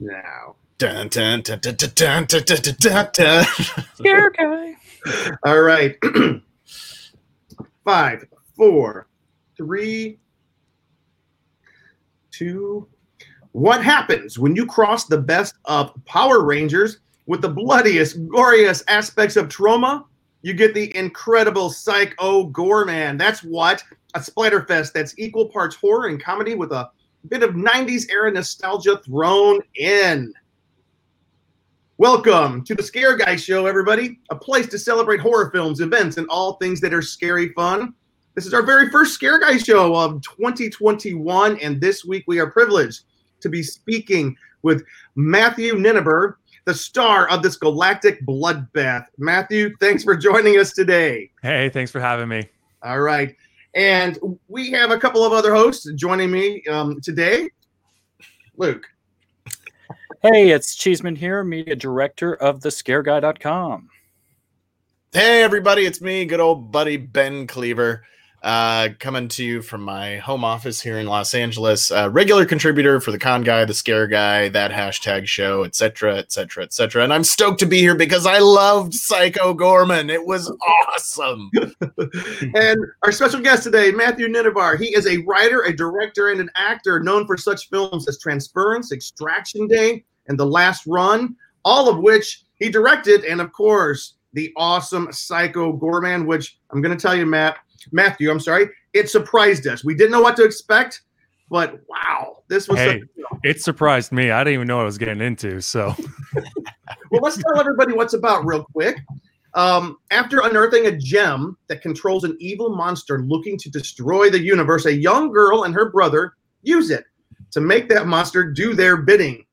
now. Dun, dun, dun, dun, dun, dun, dun, dun, dun, dun, dun. Scare guy. All right. Five, four, three, two. What happens when you cross the best of Power Rangers with the bloodiest, goriest aspects of Troma? You get the incredible Psycho Goreman. That's what a Splatterfest that's equal parts horror and comedy with a bit of 90s era nostalgia thrown in. Welcome to the Scare Guy Show, everybody. A place to celebrate horror films, events, and all things that are scary fun. This is our very first Scare Guy Show of 2021, and this week we are privileged to be speaking with Matthew Ninaber, the star of this galactic bloodbath. Matthew, thanks for joining us today. Hey, thanks for having me. All right. And we have a couple of other hosts joining me um, today. Luke. Hey, it's Cheeseman here, media director of thescareguy.com. Hey, everybody, it's me, good old buddy Ben Cleaver, uh, coming to you from my home office here in Los Angeles. Uh, regular contributor for the Con Guy, the Scare Guy, that hashtag show, etc., etc., etc. And I'm stoked to be here because I loved Psycho Goreman. It was awesome. and our special guest today, Matthew Ninaber. He is a writer, a director, and an actor known for such films as Transference, Extraction Day, and The Last Run, all of which he directed, and of course, the awesome Psycho Goreman, which I'm going to tell you, Matt, Matthew, I'm sorry, it surprised us. We didn't know what to expect, but wow, this was. Hey, it surprised me. I didn't even know what I was getting into. So, well, let's tell everybody what's about real quick. Um, after unearthing a gem that controls an evil monster looking to destroy the universe, a young girl and her brother use it to make that monster do their bidding.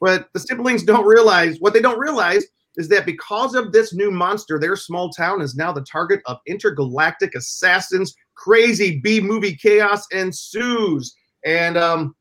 But the siblings don't realize what they don't realize is that because of this new monster, their small town is now the target of intergalactic assassins. Crazy B movie chaos ensues. And um,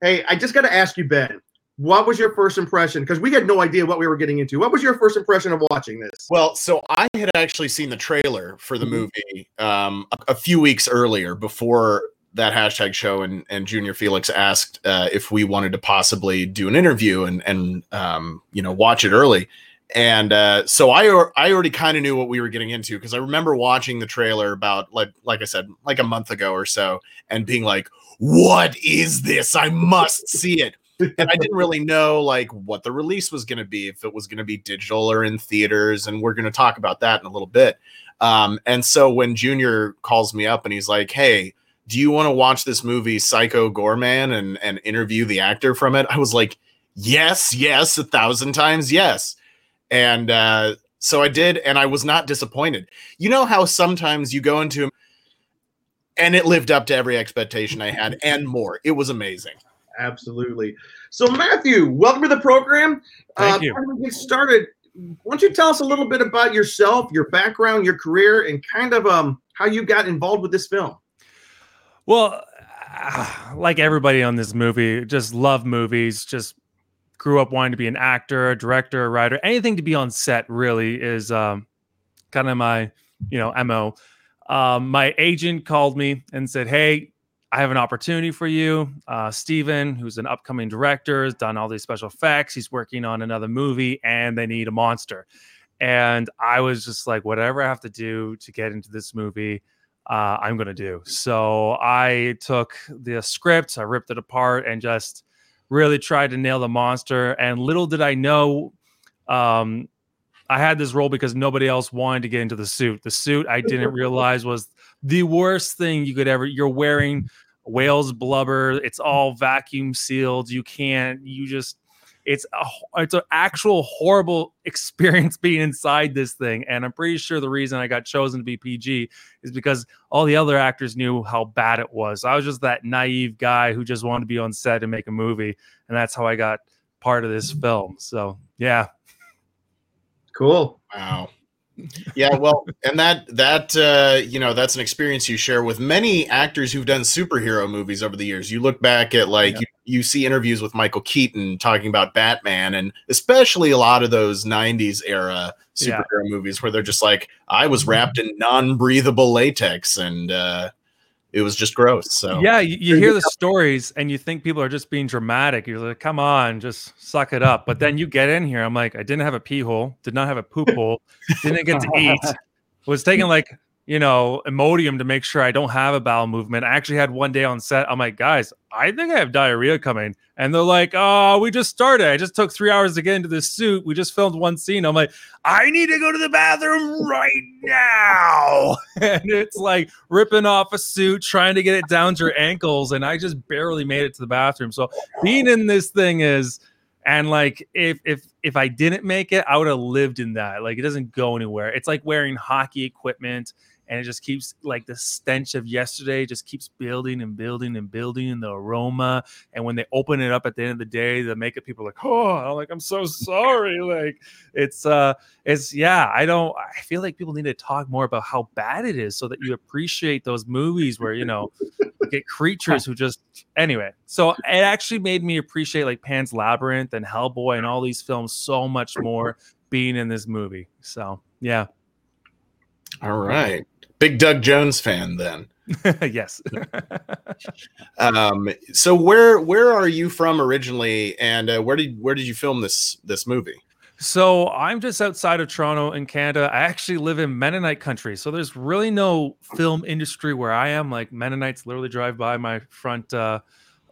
hey, I just got to ask you, Ben, what was your first impression? Because we had no idea what we were getting into. What was your first impression of watching this? Well, so I had actually seen the trailer for the Mhm. movie um, a, a few weeks earlier before that hashtag show, and, and Junior Felix asked uh, if we wanted to possibly do an interview and and um, you know watch it early. And uh, so I I already kind of knew what we were getting into because I remember watching the trailer about like like I said like a month ago or so, and being like, "What is this? I must see it." and I didn't really know like what the release was going to be, if it was going to be digital or in theaters, and we're going to talk about that in a little bit. Um, and so when Junior calls me up and he's like, "Hey, do you want to watch this movie Psycho Goreman and and interview the actor from it?" I was like, "Yes, yes, a thousand times yes." And uh, so I did, and I was not disappointed. You know how sometimes you go into and it lived up to every expectation I had and more. It was amazing. Absolutely. So, Matthew, welcome to the program. Thank uh, you. Before we get started, why don't you tell us a little bit about yourself, your background, your career, and kind of um how you got involved with this film? well, ah, like everybody on this movie, just love movies. Just grew up wanting to be an actor, a director, a writer, anything to be on set. Really is um, kind of my, you know, mo. Um, my agent called me and said, "Hey, I have an opportunity for you. Uh, Steven, who's an upcoming director, has done all these special effects. He's working on another movie, and they need a monster." And I was just like, "Whatever I have to do to get into this movie." uh, I'm going to do. So I took the script, I ripped it apart, and just really tried to nail the monster. And little did I know, um, I had this role because nobody else wanted to get into the suit. The suit I didn't realize was the worst thing you could ever. You're wearing whale's blubber. It's all vacuum sealed. You can't. You just. It's a. It's an actual horrible experience being inside this thing. And I'm pretty sure the reason I got chosen to be PG is because all the other actors knew how bad it was. I was just that naive guy who just wanted to be on set and make a movie, and that's how I got part of this film. So yeah, Cool. Wow. Yeah, well, and that that uh, you know that's an experience you share with many actors who've done superhero movies over the years. You look back at like Yeah. you, you see interviews with Michael Keaton talking about Batman, and especially a lot of those '90s era Yeah. superhero movies where they're just like, "I was wrapped in non-breathable latex," and uh, it was just gross. So Yeah, you, you hear the stories and you think people are just being dramatic. You're like, come on, just suck it up. But then you get in here. I'm like, I didn't have a pee hole, did not have a poop hole, didn't get to eat, was taking like you know, Imodium to make sure I don't have a bowel movement. I actually had one day on set. I'm like, guys, I think I have diarrhea coming. And they're like, oh, we just started. I just took three hours to get into this suit. We just filmed one scene. I'm like, I need to go to the bathroom right now. And it's like ripping off a suit, trying to get it down to your ankles. And I just barely made it to the bathroom. So being in this thing is and like if if if I didn't make it, I would have lived in that. Like it doesn't go anywhere. It's like wearing hockey equipment and it just keeps like the stench of yesterday just keeps building and building and building and the aroma. And when they open it up at the end of the day the makeup people are like oh I'm like i'm so sorry. Like it's uh it's yeah i don't i feel like people need to talk more about how bad it is so that you appreciate those movies where you know get creatures who just anyway. So it actually made me appreciate like pan's labyrinth and hellboy and all these films so much more being in this movie. So yeah. All right big Doug Jones fan then. yes. um, so where where are you from originally, and uh, where did where did you film this this movie? So I'm just outside of Toronto in Canada. I actually live in Mennonite country, so there's really no film industry where I am. Like Mennonites literally drive by my front uh,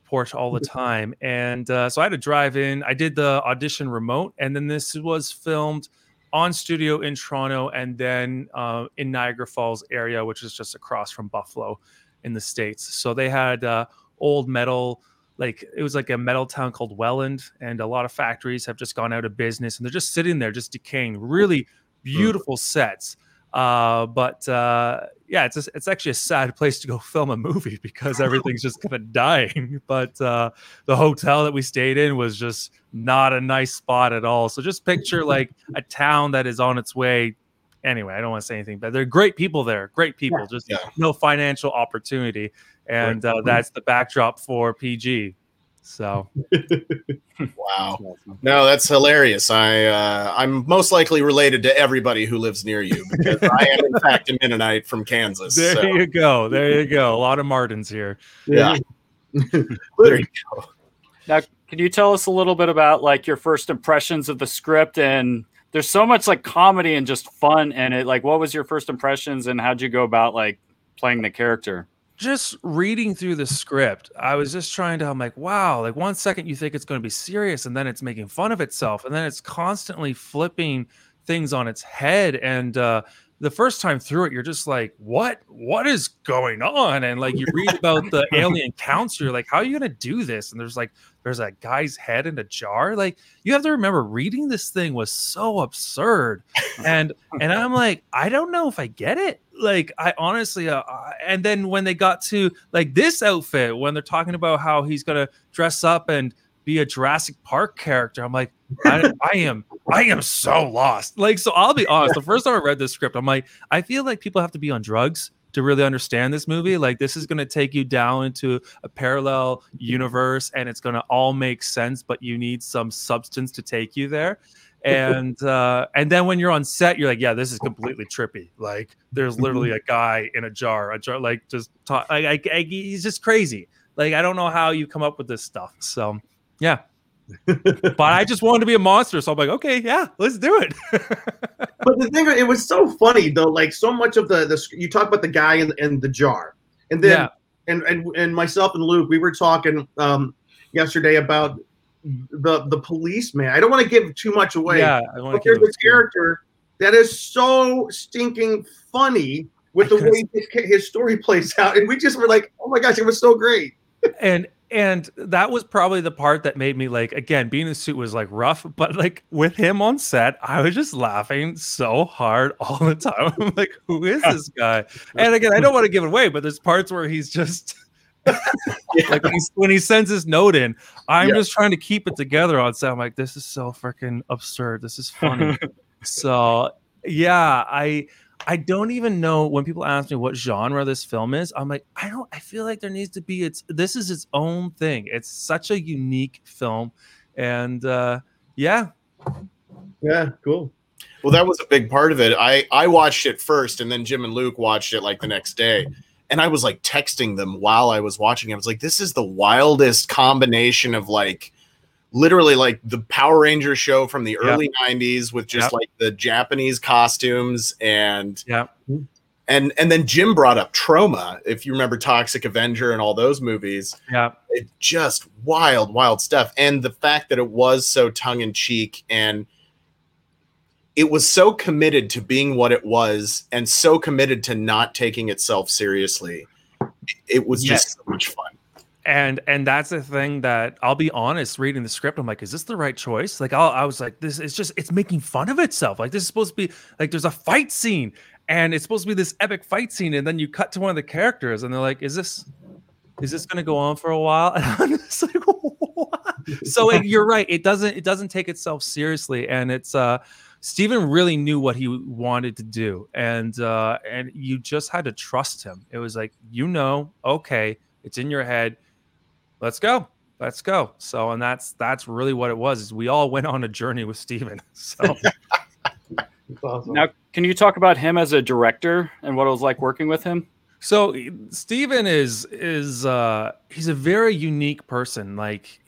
porch all the time, and uh, so I had to drive in. I did the audition remote, and then this was filmed on studio in Toronto and then uh, in Niagara Falls area, which is just across from Buffalo in the States. So they had uh, old metal, like it was like a metal town called Welland, and a lot of factories have just gone out of business and they're just sitting there, just decaying. Really beautiful sets. Uh, but uh, yeah, it's a, it's actually a sad place to go film a movie because everything's just kind of dying. But uh, the hotel that we stayed in was just not a nice spot at all. So just picture like a town that is on its way. Anyway, I don't want to say anything, but they're great people there, great people, Yeah. just Yeah. no financial opportunity, and uh, that's the backdrop for PG. So Wow, no, that's hilarious. I uh, I'm most likely related to everybody who lives near you because I am in fact a Mennonite from Kansas. there so, you go, there you go. A lot of Martins here. yeah, there you go. Now, can you tell us a little bit about like your first impressions of the script? And there's so much like comedy and just fun in it. Like, what was your first impressions and how'd you go about like playing the character? Just reading through the script, I was just trying to, I'm like, wow, like one second you think it's going to be serious and then it's making fun of itself and then it's constantly flipping things on its head. And uh, the first time through it, you're just like, what, what is going on? And like you read about the alien council, you're like, how are you going to do this? And there's like, there's a guy's head in a jar. Like you have to remember reading this thing was so absurd. And, and I'm like, I don't know if I get it. Like I honestly, uh, and then when they got to like this outfit, when they're talking about how he's gonna dress up and be a Jurassic Park character, I'm like, I, I am, I am so lost. Like, so I'll be honest. The first time I read this script, I'm like, I feel like people have to be on drugs to really understand this movie. Like, this is gonna take you down into a parallel universe, and it's gonna all make sense, but you need some substance to take you there. And uh and then when you're on set you're like yeah this is completely trippy. Like there's literally a guy in a jar a jar like just talk like I, I, he's just crazy. Like i don't know how you come up with this stuff. So yeah but i just wanted to be a monster so i'm like okay yeah let's do it but the thing, it was so funny though. Like so much of the the you talk about the guy in, in the jar, and then Yeah. and and and myself and Luke, we were talking um yesterday about the the policeman. I don't want to give too much away. yeah but there's a character that is so stinking funny with the way his, his story plays out, and we just were like, "Oh my gosh, it was so great!" and and that was probably the part that made me like again being in the suit was like rough but like with him on set i was just laughing so hard all the time. I'm like who is this guy? And again i don't want to give it away but there's parts where he's just like when, he's, when he sends his note in i'm Yeah. just trying to keep it together on set. I'm like this is so freaking absurd. This is funny. So yeah i i don't even know when people ask me what genre this film is i'm like i don't i feel like there needs to be its this is its own thing it's such a unique film and uh yeah Yeah, cool. Well, that was a big part of it. I I watched it first, and then Jim and Luke watched it like the next day, and I was like texting them while I was watching. I was like, this is the wildest combination of like literally like the Power Ranger show from the early 90s with just Yep. like the Japanese costumes and Yeah. and and then Jim brought up Troma, if you remember Toxic Avenger and all those movies. Yeah. It just wild, wild stuff. And the fact that it was so tongue in cheek and it was so committed to being what it was and so committed to not taking itself seriously. It was just so much fun. And and that's the thing that I'll be honest reading the script I'm like is this the right choice? Like I'll, I was like this is just it's making fun of itself. Like this is supposed to be like there's a fight scene and it's supposed to be this epic fight scene and then you cut to one of the characters and they're like is this is this going to go on for a while? And I'm just like what? so it, you're right it doesn't it doesn't take itself seriously and it's uh Steven really knew what he wanted to do and uh and you just had to trust him. It was like you know okay it's in your head let's go. Let's go. So and that's that's really what it was is we all went on a journey with steven. So awesome. Now, can you talk about him as a director and what it was like working with him? so steven is is uh he's a very unique person. Like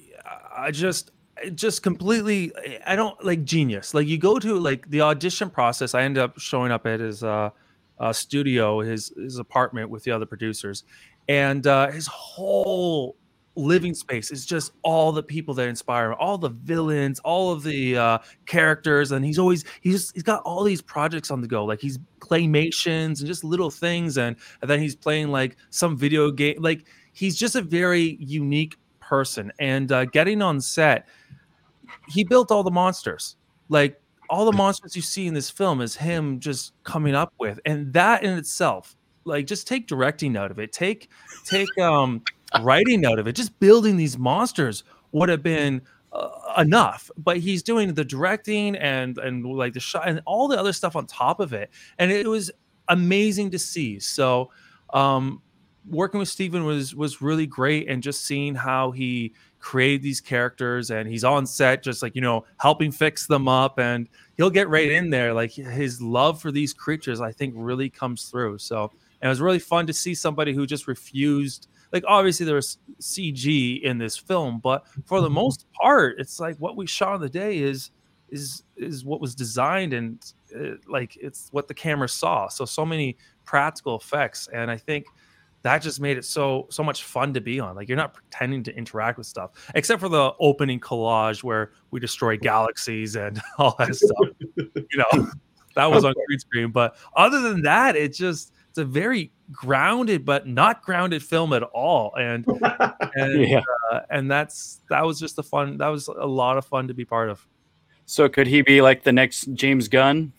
i just just completely i don't like genius. Like you go to like the audition process i end up showing up at his uh, uh studio his his apartment with the other producers. And uh his whole living space is just all the people that inspire him all the villains all of the uh characters and he's always he's he's got all these projects on the go like he's claymations and just little things and and then he's playing like some video game like he's just a very unique person and uh getting on set he built all the monsters. Like all the monsters you see in this film is him just coming up with and that in itself like just take directing out of it take take um writing out of it just building these monsters would have been uh, enough. But he's doing the directing and and like the shot and all the other stuff on top of it. And it was amazing to see. So um working with Steven was was really great and just seeing how he created these characters and he's on set just like you know helping fix them up and he'll get right in there. Like his love for these creatures I think really comes through. So and it was really fun to see somebody who just refused like obviously there was CG in this film but for the most part it's like what we shot on the day is is is what was designed and uh, like it's what the camera saw so so many practical effects and I think that just made it so so much fun to be on. Like you're not pretending to interact with stuff, except for the opening collage where we destroy galaxies and all that stuff. You know, that was on green screen. But other than that, it just it's a very grounded but not grounded film at all. And and Yeah. uh, and that's that was just a fun. That was a lot of fun to be part of. So could he be like the next James Gunn?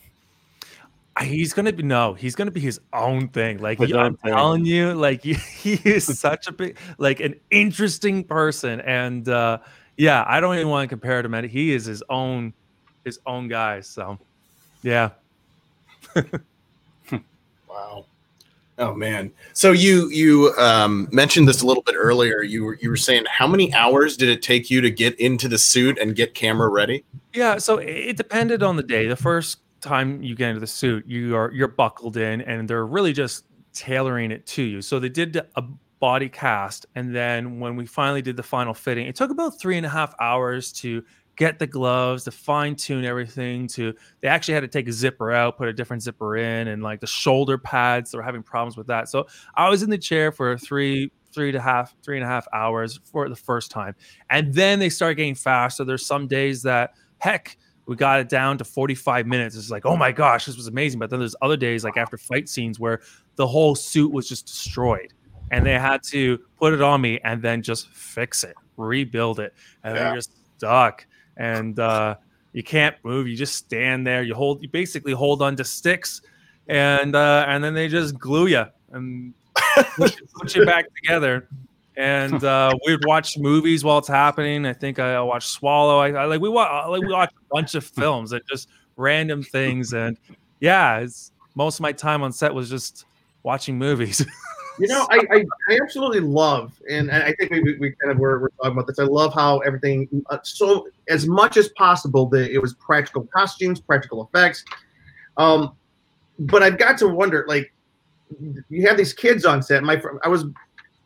He's gonna be no. He's gonna be his own thing. Like His you- I'm thing. telling you, like he, he is such a big, like an interesting person, and uh yeah, I don't even want to compare him to him. He is his own, his own guy. So, yeah, Wow. Oh man. So you you um, mentioned this a little bit earlier. You were you were saying how many hours did it take you to get into the suit and get camera ready? yeah. So it, depended on the day. The first time you get into the suit, you are you're buckled in, and they're really just tailoring it to you. So they did a body cast, and then when we finally did the final fitting, it took about three and a half hours to get the gloves, to fine tune everything. To they actually had to take a zipper out, put a different zipper in, and like the shoulder pads, they were having problems with that. So I was in the chair for three. Three and a half, three and a half hours for the first time, and then they start getting faster. There's some days that, heck, we got it down to 45 minutes. It's like, oh my gosh, this was amazing. But then there's other days, like after fight scenes, where the whole suit was just destroyed, and they had to put it on me and then just fix it, rebuild it, and Yeah. you're stuck, and uh, you can't move. You just stand there. You hold, you basically hold on to sticks, and uh, and then they just glue you and put, you- put you back together. And uh, we'd watch movies while it's happening. I think I watched Swallow. I, I like we watch like we watch a bunch of films and just random things. And yeah, it's most of my time on set was just watching movies. You know, I, I, I absolutely love, and I think we, we, we kind of were, were talking about this. I love how everything, uh, so as much as possible, the, it was practical costumes, practical effects. Um, but I've got to wonder, like, you have these kids on set. My I was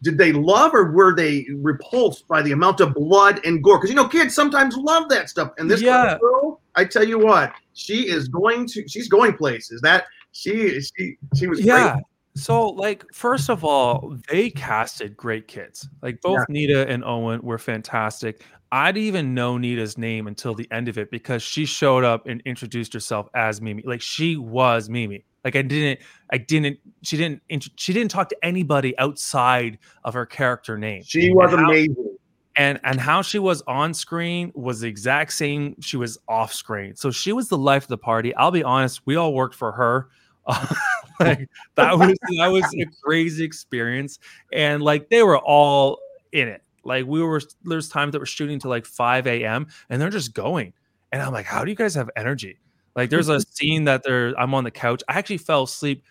did they love or were they repulsed by the amount of blood and gore? Because you know, kids sometimes love that stuff. And this Yeah. girl, I tell you what, she is going to she's going places. That she she she was yeah great. So like first of all they casted great kids like both nita and owen were fantastic. I didn't even know nita's name until the end of it because she showed up and introduced herself as mimi. Like she was mimi. Like i didn't i didn't she didn't she didn't talk to anybody outside of her character name. She was And how- amazing. and and how she was on screen was the exact same she was off screen. So she was the life of the party. I'll be honest we all worked for her like that was that was a crazy experience. And like they were all in it. Like we were there's times that we're shooting to like 5 a.m and they're just going. And i'm like how do you guys have energy? Like there's a scene that they're i'm on the couch. I actually fell asleep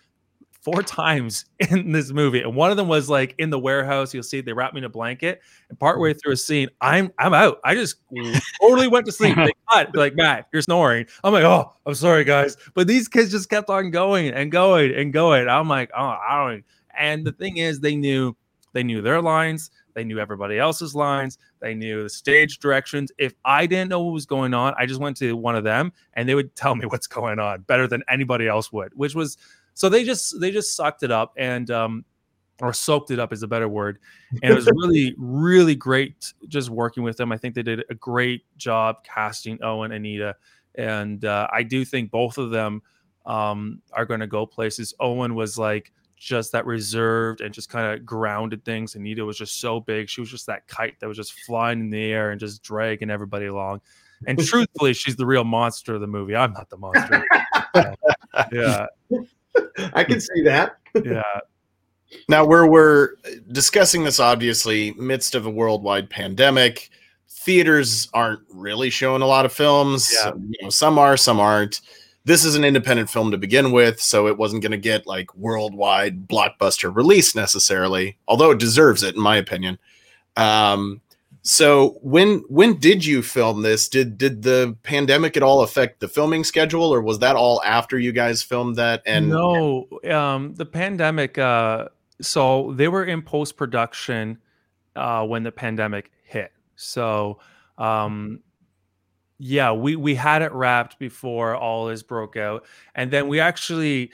four times in this movie and one of them was like in the warehouse you'll see they wrap me in a blanket and partway through a scene i'm i'm out. I just totally went to sleep. They cut like matt you're snoring. I'm like oh i'm sorry guys. But these kids just kept on going and going and going. I'm like oh i don't and the thing is they knew they knew their lines they knew everybody else's lines they knew the stage directions. If i didn't know what was going on i just went to one of them and they would tell me what's going on better than anybody else would which was so they just they just sucked it up and um or soaked it up is a better word. And it was really really great just working with them. I think they did a great job casting owen and anita and uh, i do think both of them um, are going to go places. Owen was like just that reserved and just kind of grounded things anita was just so big. She was just that kite that was just flying in the air and just dragging everybody along. And truthfully she's the real monster of the movie. I'm not the monster. Yeah I can see that. yeah Now, where we're discussing this, obviously, midst of a worldwide pandemic, theaters aren't really showing a lot of films. Yeah. You know, some are, some aren't. This is an independent film to begin with, so it wasn't going to get like worldwide blockbuster release necessarily, although it deserves it, in my opinion. Um, so when when did you film this? Did did the pandemic at all affect the filming schedule, or was that all after you guys filmed that? And no um the pandemic uh so they were in post production uh when the pandemic hit so um yeah we we had it wrapped before all this broke out and then we actually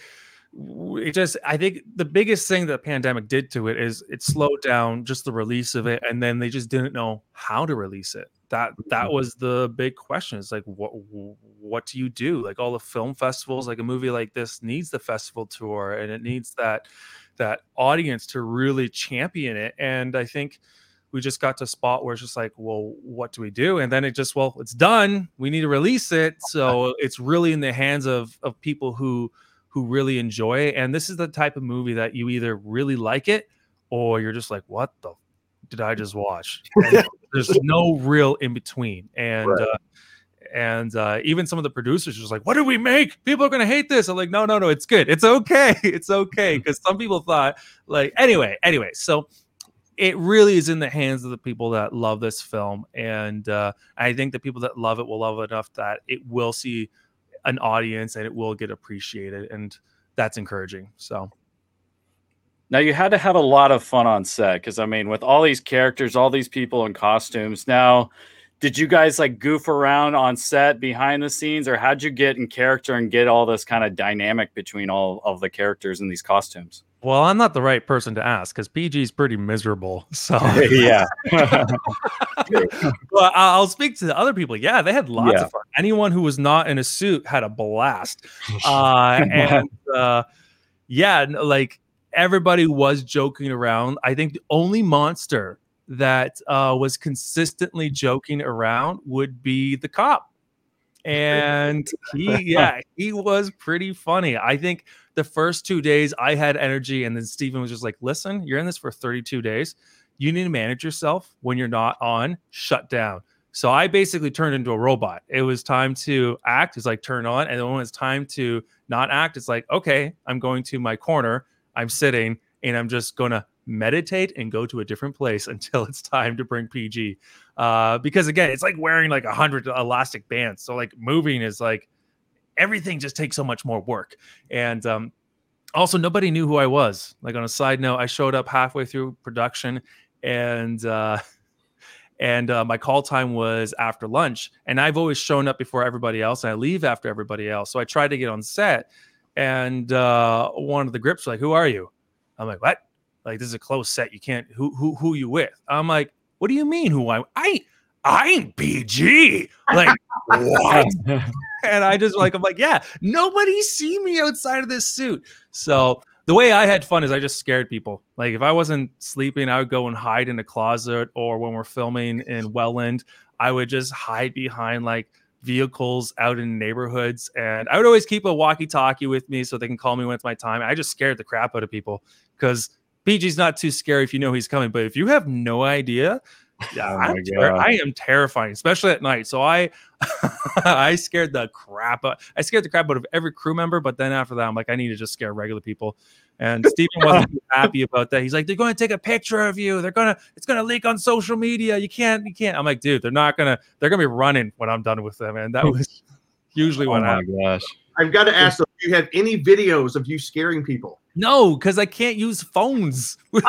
it just i think the biggest thing that the pandemic did to it is it slowed down just the release of it and then they just didn't know how to release it. That that mm-hmm. was the big question. It's like what what do you do? Like all the film festivals like a movie like this needs the festival tour and it needs that that audience to really champion it and i think we just got to a spot where it's just like well what do we do? And then it just well it's done. We need to release it. So it's really in the hands of of people who who really enjoy it and this is the type of movie that you either really like it or you're just like what the did i just watch there's no real in between and Right. uh, and uh, even some of the producers are just like, "What did we make? People are gonna hate this." I'm like, "No, no, no, it's good. It's okay. It's okay." Because some people thought, like, anyway, anyway. So it really is in the hands of the people that love this film, and uh, I think the people that love it will love it enough that it will see an audience and it will get appreciated, and that's encouraging. So Now you had to have a lot of fun on set because I mean, with all these characters, all these people in costumes. Now, did you guys like goof around on set behind the scenes, or how'd you get in character and get all this kind of dynamic between all of the characters in these costumes? Well, I'm not the right person to ask because PG is pretty miserable. So, yeah, I- I'll speak to the other people. Yeah, they had lots Yeah. of fun. Anyone who was not in a suit had a blast. Uh, and uh, yeah, like everybody was joking around. I think the only monster that uh, was consistently joking around would be the cop. And he, yeah, he was pretty funny. I think the first two days I had energy, and then Steven was just like, listen, you're in this for 32 days. You need to manage yourself when you're not on, shut down. So I basically turned into a robot. It was time to act, it's like turn on. And then when it's time to not act, it's like, okay, I'm going to my corner, I'm sitting, and I'm just gonna meditate and go to a different place until it's time to bring PG. Uh, because again, it's like wearing like a hundred elastic bands. So like moving is like everything just takes so much more work. And um, also nobody knew who I was. Like on a side note, I showed up halfway through production and uh and uh, my call time was after lunch and i've always shown up before everybody else and i leave after everybody else so i tried to get on set and uh, one of the grips like who are you i'm like what like this is a close set you can't who who who you with i'm like what do you mean who i i i ain't pg like what and i just like i'm like yeah nobody see me outside of this suit so the way I had fun is I just scared people. Like if I wasn't sleeping, I would go and hide in a closet, or when we're filming in Welland, I would just hide behind like vehicles out in neighborhoods, and I would always keep a walkie-talkie with me so they can call me when it's my time. I just scared the crap out of people because PG's not too scary if you know he's coming, but if you have no idea, yeah, Oh I'm ter- I am terrifying, especially at night. So I, I scared the crap. Out, I scared the crap out of every crew member. But then after that, I'm like, I need to just scare regular people. And Stephen wasn't happy about that. He's like, they're going to take a picture of you. They're gonna, it's gonna leak on social media. You can't, you can't. I'm like, dude, they're not gonna, they're gonna be running when I'm done with them. And that was usually oh what my happened. gosh. I've got to ask, though, do you have any videos of you scaring people? No, because I can't use phones.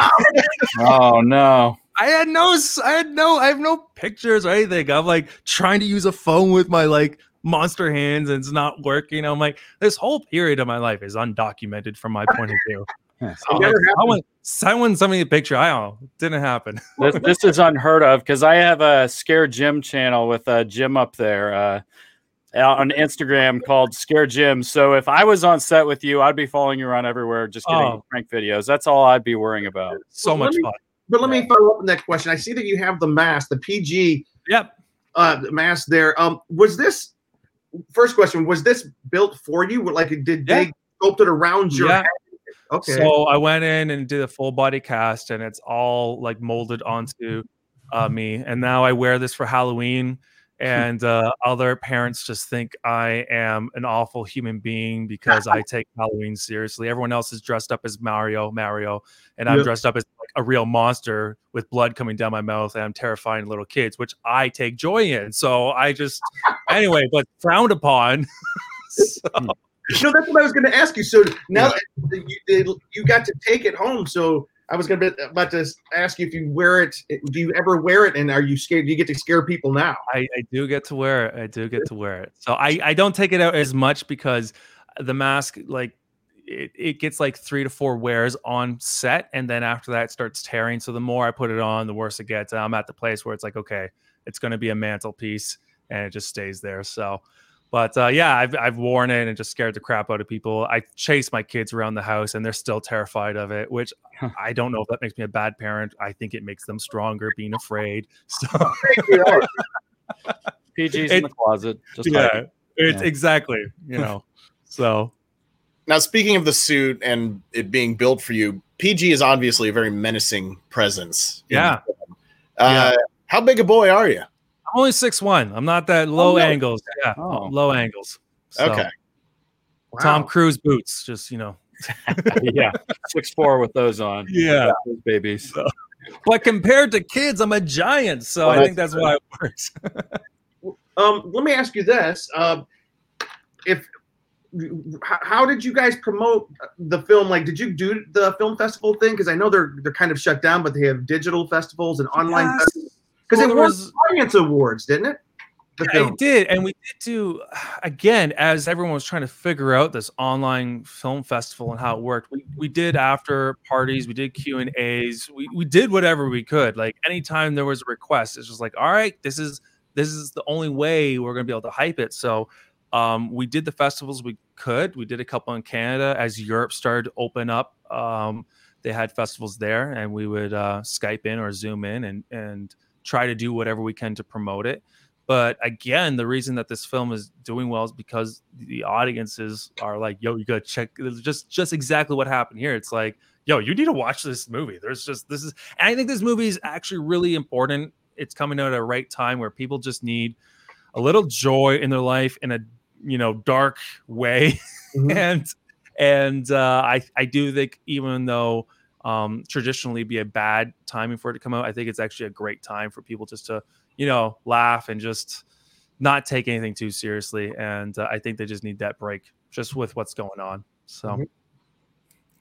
Oh no. I had no, I had no, I have no pictures or anything. I'm like trying to use a phone with my like monster hands and it's not working. I'm like, this whole period of my life is undocumented from my point of view. Yes. I'm never like, someone, someone sent me a picture. I don't know. Didn't happen. this, this is unheard of because I have a Scare Jim channel with uh, Jim up there uh, out on Instagram called Scare Jim. So if I was on set with you, I'd be following you around everywhere, just getting Oh. prank videos. That's all I'd be worrying about. So Well, much me- fun. But let me follow up on that question. I see that you have the mask, the PG Yep. uh, mask there. Um, was this first question? Was this built for you? Like, did Yeah. they sculpt it around your Yeah. head? Okay. So I went in and did a full body cast, and it's all like molded onto uh, me. And now I wear this for Halloween. And uh, other parents just think I am an awful human being because I take Halloween seriously. Everyone else is dressed up as Mario, Mario, and I'm Yeah. dressed up as like a real monster with blood coming down my mouth, and I'm terrifying little kids, which I take joy in. So I just, anyway, but frowned upon. so, no, that's what I was going to ask you. So now that you, you got to take it home, so I was going to be about to ask you if you wear it. Do you ever wear it, and are you scared? Do you get to scare people now? I, I do get to wear it. I do get to wear it. So I, I don't take it out as much because the mask, like, it, it gets like three to four wears on set. And then after that, it starts tearing. So the more I put it on, the worse it gets. I'm at the place where it's like, okay, it's going to be a mantelpiece and it just stays there. So, but uh, yeah, I've, I've worn it and just scared the crap out of people. I chase my kids around the house and they're still terrified of it, which I don't know if that makes me a bad parent. I think it makes them stronger being afraid. So, PG's It- in the closet. Just yeah, like, it's Yeah. exactly, you know. so Now, speaking of the suit and it being built for you, PG is obviously a very menacing presence. Yeah. the film. Uh, How big a boy are you? I'm only six one. I'm not that low no. angles. Yeah, Oh. low angles. So, Okay. Tom Cruise boots, just you know. yeah, six four with those on. Yeah. Those babies. But compared to kids, I'm a giant, so Well, I think that's why it works. Um, let me ask you this: uh, If how, how did you guys promote the film? Like, did you do the film festival thing? Because I know they're they're kind of shut down, but they have digital festivals and online. Yes. Because Well, it was- audience awards, didn't it? Yeah, it did, and we did do again as everyone was trying to figure out this online film festival and how it worked. We we did after parties, we did Q and A's, we we did whatever we could. Like anytime there was a request, it's just like, all right, this is this is the only way we're gonna be able to hype it. So um, we did the festivals we could. We did a couple in Canada as Europe started to open up. Um, they had festivals there, and we would uh, Skype in or Zoom in and and try to do whatever we can to promote it. But again, the reason that this film is doing well is because the audiences are like, "Yo, you gotta check." It's just just exactly what happened here. It's like, "Yo, you need to watch this movie." There's just this is, and I think this movie is actually really important. It's coming out at a right time where people just need a little joy in their life in a you know dark way, Mhm. and and uh, I I do think even though um, traditionally be a bad timing for it to come out, I think it's actually a great time for people just to you know laugh and just not take anything too seriously. And uh, I think they just need that break just with what's going on. So Mhm.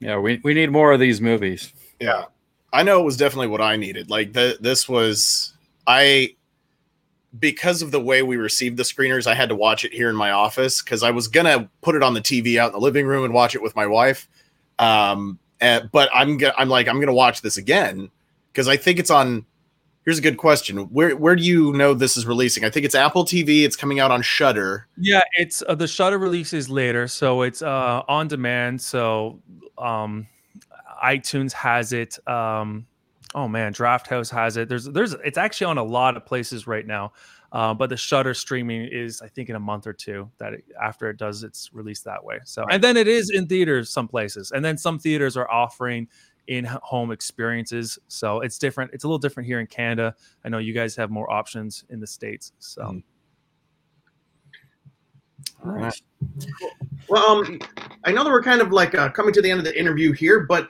Yeah, we, we need more of these movies. Yeah. I know it was definitely what I needed. Like the this was I because of the way we received the screeners, I had to watch it here in my office because I was gonna put it on the TV out in the living room and watch it with my wife. Um, and, but I'm I'm like I'm gonna watch this again because I think it's on. Here's a good question: Where where do you know this is releasing? I think it's Apple TV. It's coming out on Shudder. Yeah, it's uh, the Shudder releases later, so it's uh, on demand. So um, iTunes has it. Um, oh man, Draft House has it. There's there's it's actually on a lot of places right now. Uh, but the Shudder streaming is, I think, in a month or two that it, after it does its release that way. So, and then it is in theaters some places, and then some theaters are offering in-home experiences. So it's different. It's a little different here in Canada. I know you guys have more options in the states. So. Mm. All right. Well, um, I know that we're kind of like uh, coming to the end of the interview here, but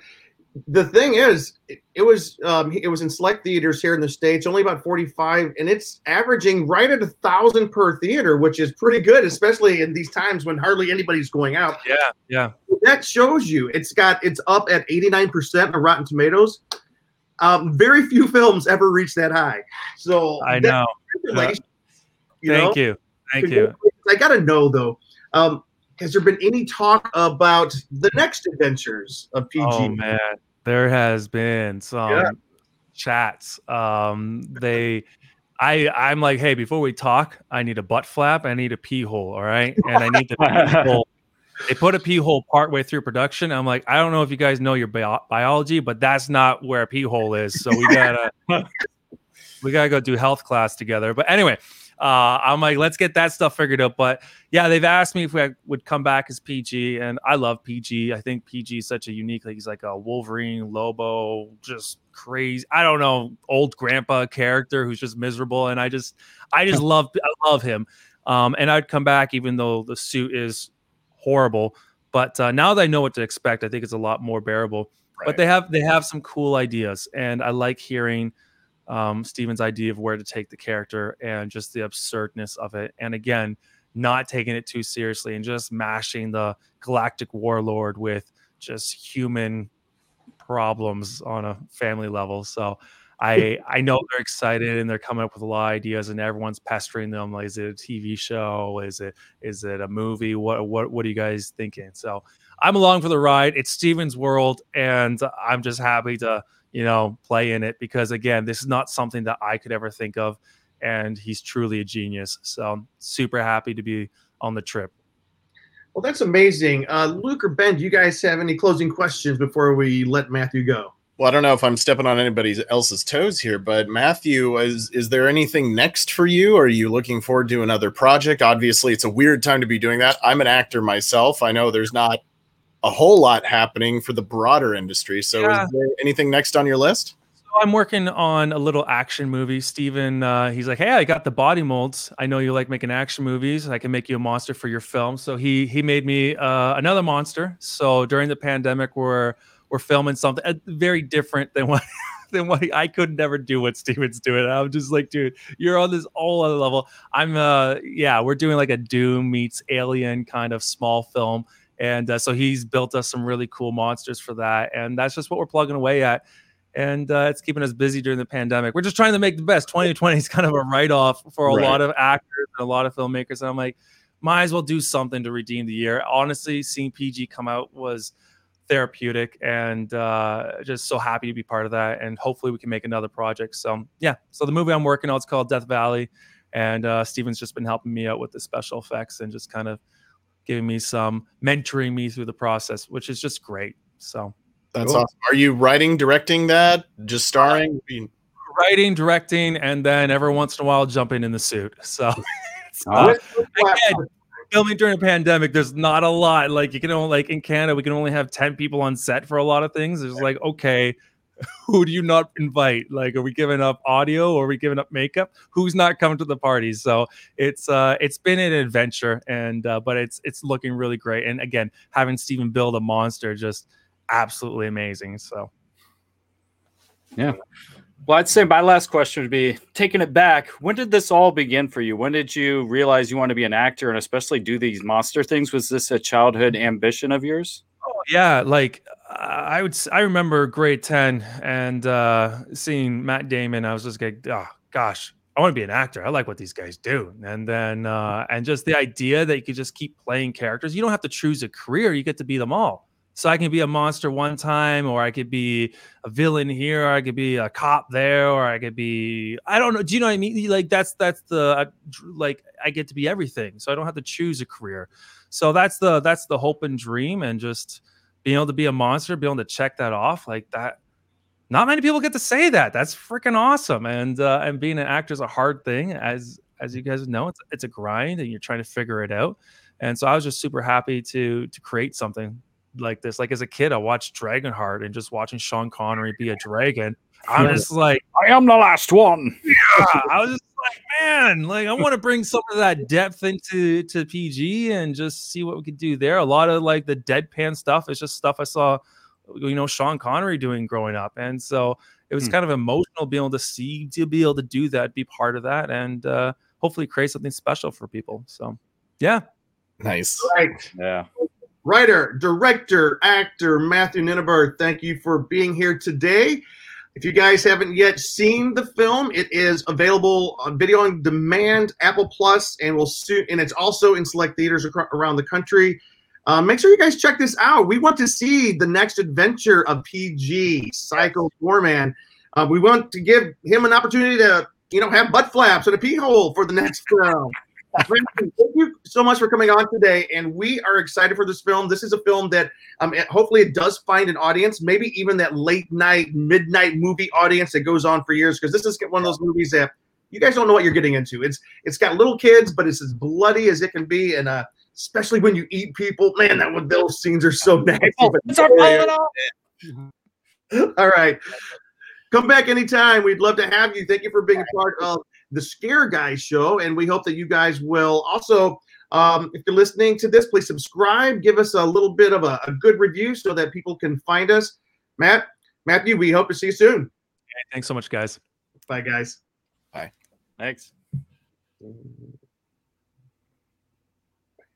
the thing is, it, it was um, it was in select theaters here in the states, only about forty five, and it's averaging right at a thousand per theater, which is pretty good, especially in these times when hardly anybody's going out. Yeah, yeah. That shows you it's got it's up at eighty nine percent of Rotten Tomatoes. Um, very few films ever reach that high. So I know. Yeah. You Thank know? you. Thank you. I gotta know though. Um, has there been any talk about the next adventures of PG? Oh man, there has been some yeah. chats. Um, they, I, I'm like, hey, before we talk, I need a butt flap, I need a pee hole, all right, and I need the pee hole. They put a pee hole partway through production. I'm like, I don't know if you guys know your bio- biology, but that's not where a pee hole is. So we gotta, we gotta go do health class together. But anyway, uh, I'm like, let's get that stuff figured out. But yeah, they've asked me if we would come back as PG, and I love PG. I think PG is such a unique, like he's like a Wolverine, Lobo, just crazy. I don't know, old grandpa character who's just miserable, and I just, I just love, I love him. Um, and I'd come back even though the suit is horrible. But uh, now that I know what to expect, I think it's a lot more bearable. Right. But they have they have some cool ideas, and I like hearing um, Steven's idea of where to take the character and just the absurdness of it. And again, not taking it too seriously and just mashing the galactic warlord with just human problems on a family level. So I I know they're excited and they're coming up with a lot of ideas and everyone's pestering them. Like, is it a TV show? Is it is it a movie? What what what are you guys thinking? So I'm along for the ride. It's Steven's world, and I'm just happy to you know, play in it because again, this is not something that I could ever think of. And he's truly a genius. So I'm super happy to be on the trip. Well, that's amazing. Uh, Luke or Ben, do you guys have any closing questions before we let Matthew go? Well, I don't know if I'm stepping on anybody else's toes here, but Matthew, is is there anything next for you? Are you looking forward to another project? Obviously, it's a weird time to be doing that. I'm an actor myself. I know there's not a whole lot happening for the broader industry. So, yeah. is there anything next on your list? So I'm working on a little action movie. Steven, uh, he's like, "Hey, I got the body molds. I know you like making action movies. I can make you a monster for your film." So he he made me uh, another monster. So during the pandemic, we're we're filming something uh, very different than what than what I could never do what Steven's doing. I'm just like, dude, you're on this whole other level. I'm uh yeah, we're doing like a Doom meets Alien kind of small film and uh, so he's built us some really cool monsters for that. And that's just what we're plugging away at. And uh, it's keeping us busy during the pandemic. We're just trying to make the best. 2020 is kind of a write off for a right. lot of actors and a lot of filmmakers. And I'm like, might as well do something to redeem the year. Honestly, seeing PG come out was therapeutic and uh, just so happy to be part of that. And hopefully we can make another project. So, yeah. So the movie I'm working on is called Death Valley. And uh, Steven's just been helping me out with the special effects and just kind of giving me some mentoring me through the process, which is just great. So that's cool. awesome. Are you writing, directing that, just starring? writing, directing, and then every once in a while jumping in the suit. So uh, again, filming during a pandemic, there's not a lot. Like you can only like in Canada, we can only have 10 people on set for a lot of things. It's like, okay, who do you not invite? Like, are we giving up audio or are we giving up makeup? Who's not coming to the party? So it's uh it's been an adventure and uh, but it's it's looking really great. And again, having Stephen build a monster just absolutely amazing. So yeah. Well, I'd say my last question would be taking it back. When did this all begin for you? When did you realize you want to be an actor and especially do these monster things? Was this a childhood ambition of yours? Oh, yeah, like I would. I remember grade ten and uh, seeing Matt Damon. I was just like, oh gosh, I want to be an actor. I like what these guys do. And then uh, and just the idea that you could just keep playing characters. You don't have to choose a career. You get to be them all. So I can be a monster one time, or I could be a villain here, or I could be a cop there, or I could be I don't know. Do you know what I mean? Like that's that's the like I get to be everything. So I don't have to choose a career. So that's the that's the hope and dream, and just being able to be a monster, being able to check that off like that. Not many people get to say that. That's freaking awesome. And uh, and being an actor is a hard thing, as as you guys know. It's it's a grind, and you're trying to figure it out. And so I was just super happy to to create something like this. Like as a kid, I watched Dragonheart and just watching Sean Connery be a dragon. I'm just like, I am the last one. yeah, I was just like, man, like I want to bring some of that depth into to PG and just see what we could do there. A lot of like the deadpan stuff is just stuff I saw, you know, Sean Connery doing growing up, and so it was Hmm. kind of emotional being able to see to be able to do that, be part of that, and uh, hopefully create something special for people. So, yeah, Nice. Right. Yeah. Writer, director, actor Matthew Ninaber, thank you for being here today. If you guys haven't yet seen the film, it is available on video on demand, Apple Plus, and will soon. And it's also in select theaters acro- around the country. Uh, make sure you guys check this out. We want to see the next adventure of PG Psycho Goreman. Uh, we want to give him an opportunity to, you know, have butt flaps and a pee hole for the next film. Brandon, Thank you so much for coming on today, and we are excited for this film. This is a film that um, hopefully it does find an audience, maybe even that late night, midnight movie audience that goes on for years. Because this is one of those movies that you guys don't know what you're getting into. It's it's got little kids, but it's as bloody as it can be, and uh, especially when you eat people, man, that one those scenes are so nasty. but It's our final. all right. Come back anytime. We'd love to have you. Thank you for being a part of the Scare Guys show. And we hope that you guys will also, um, if you're listening to this, please subscribe. Give us a little bit of a, a good review so that people can find us. Matt, Matthew, we hope to see you soon. thanks so much, guys. Bye, guys. Bye. Thanks. Mm-hmm.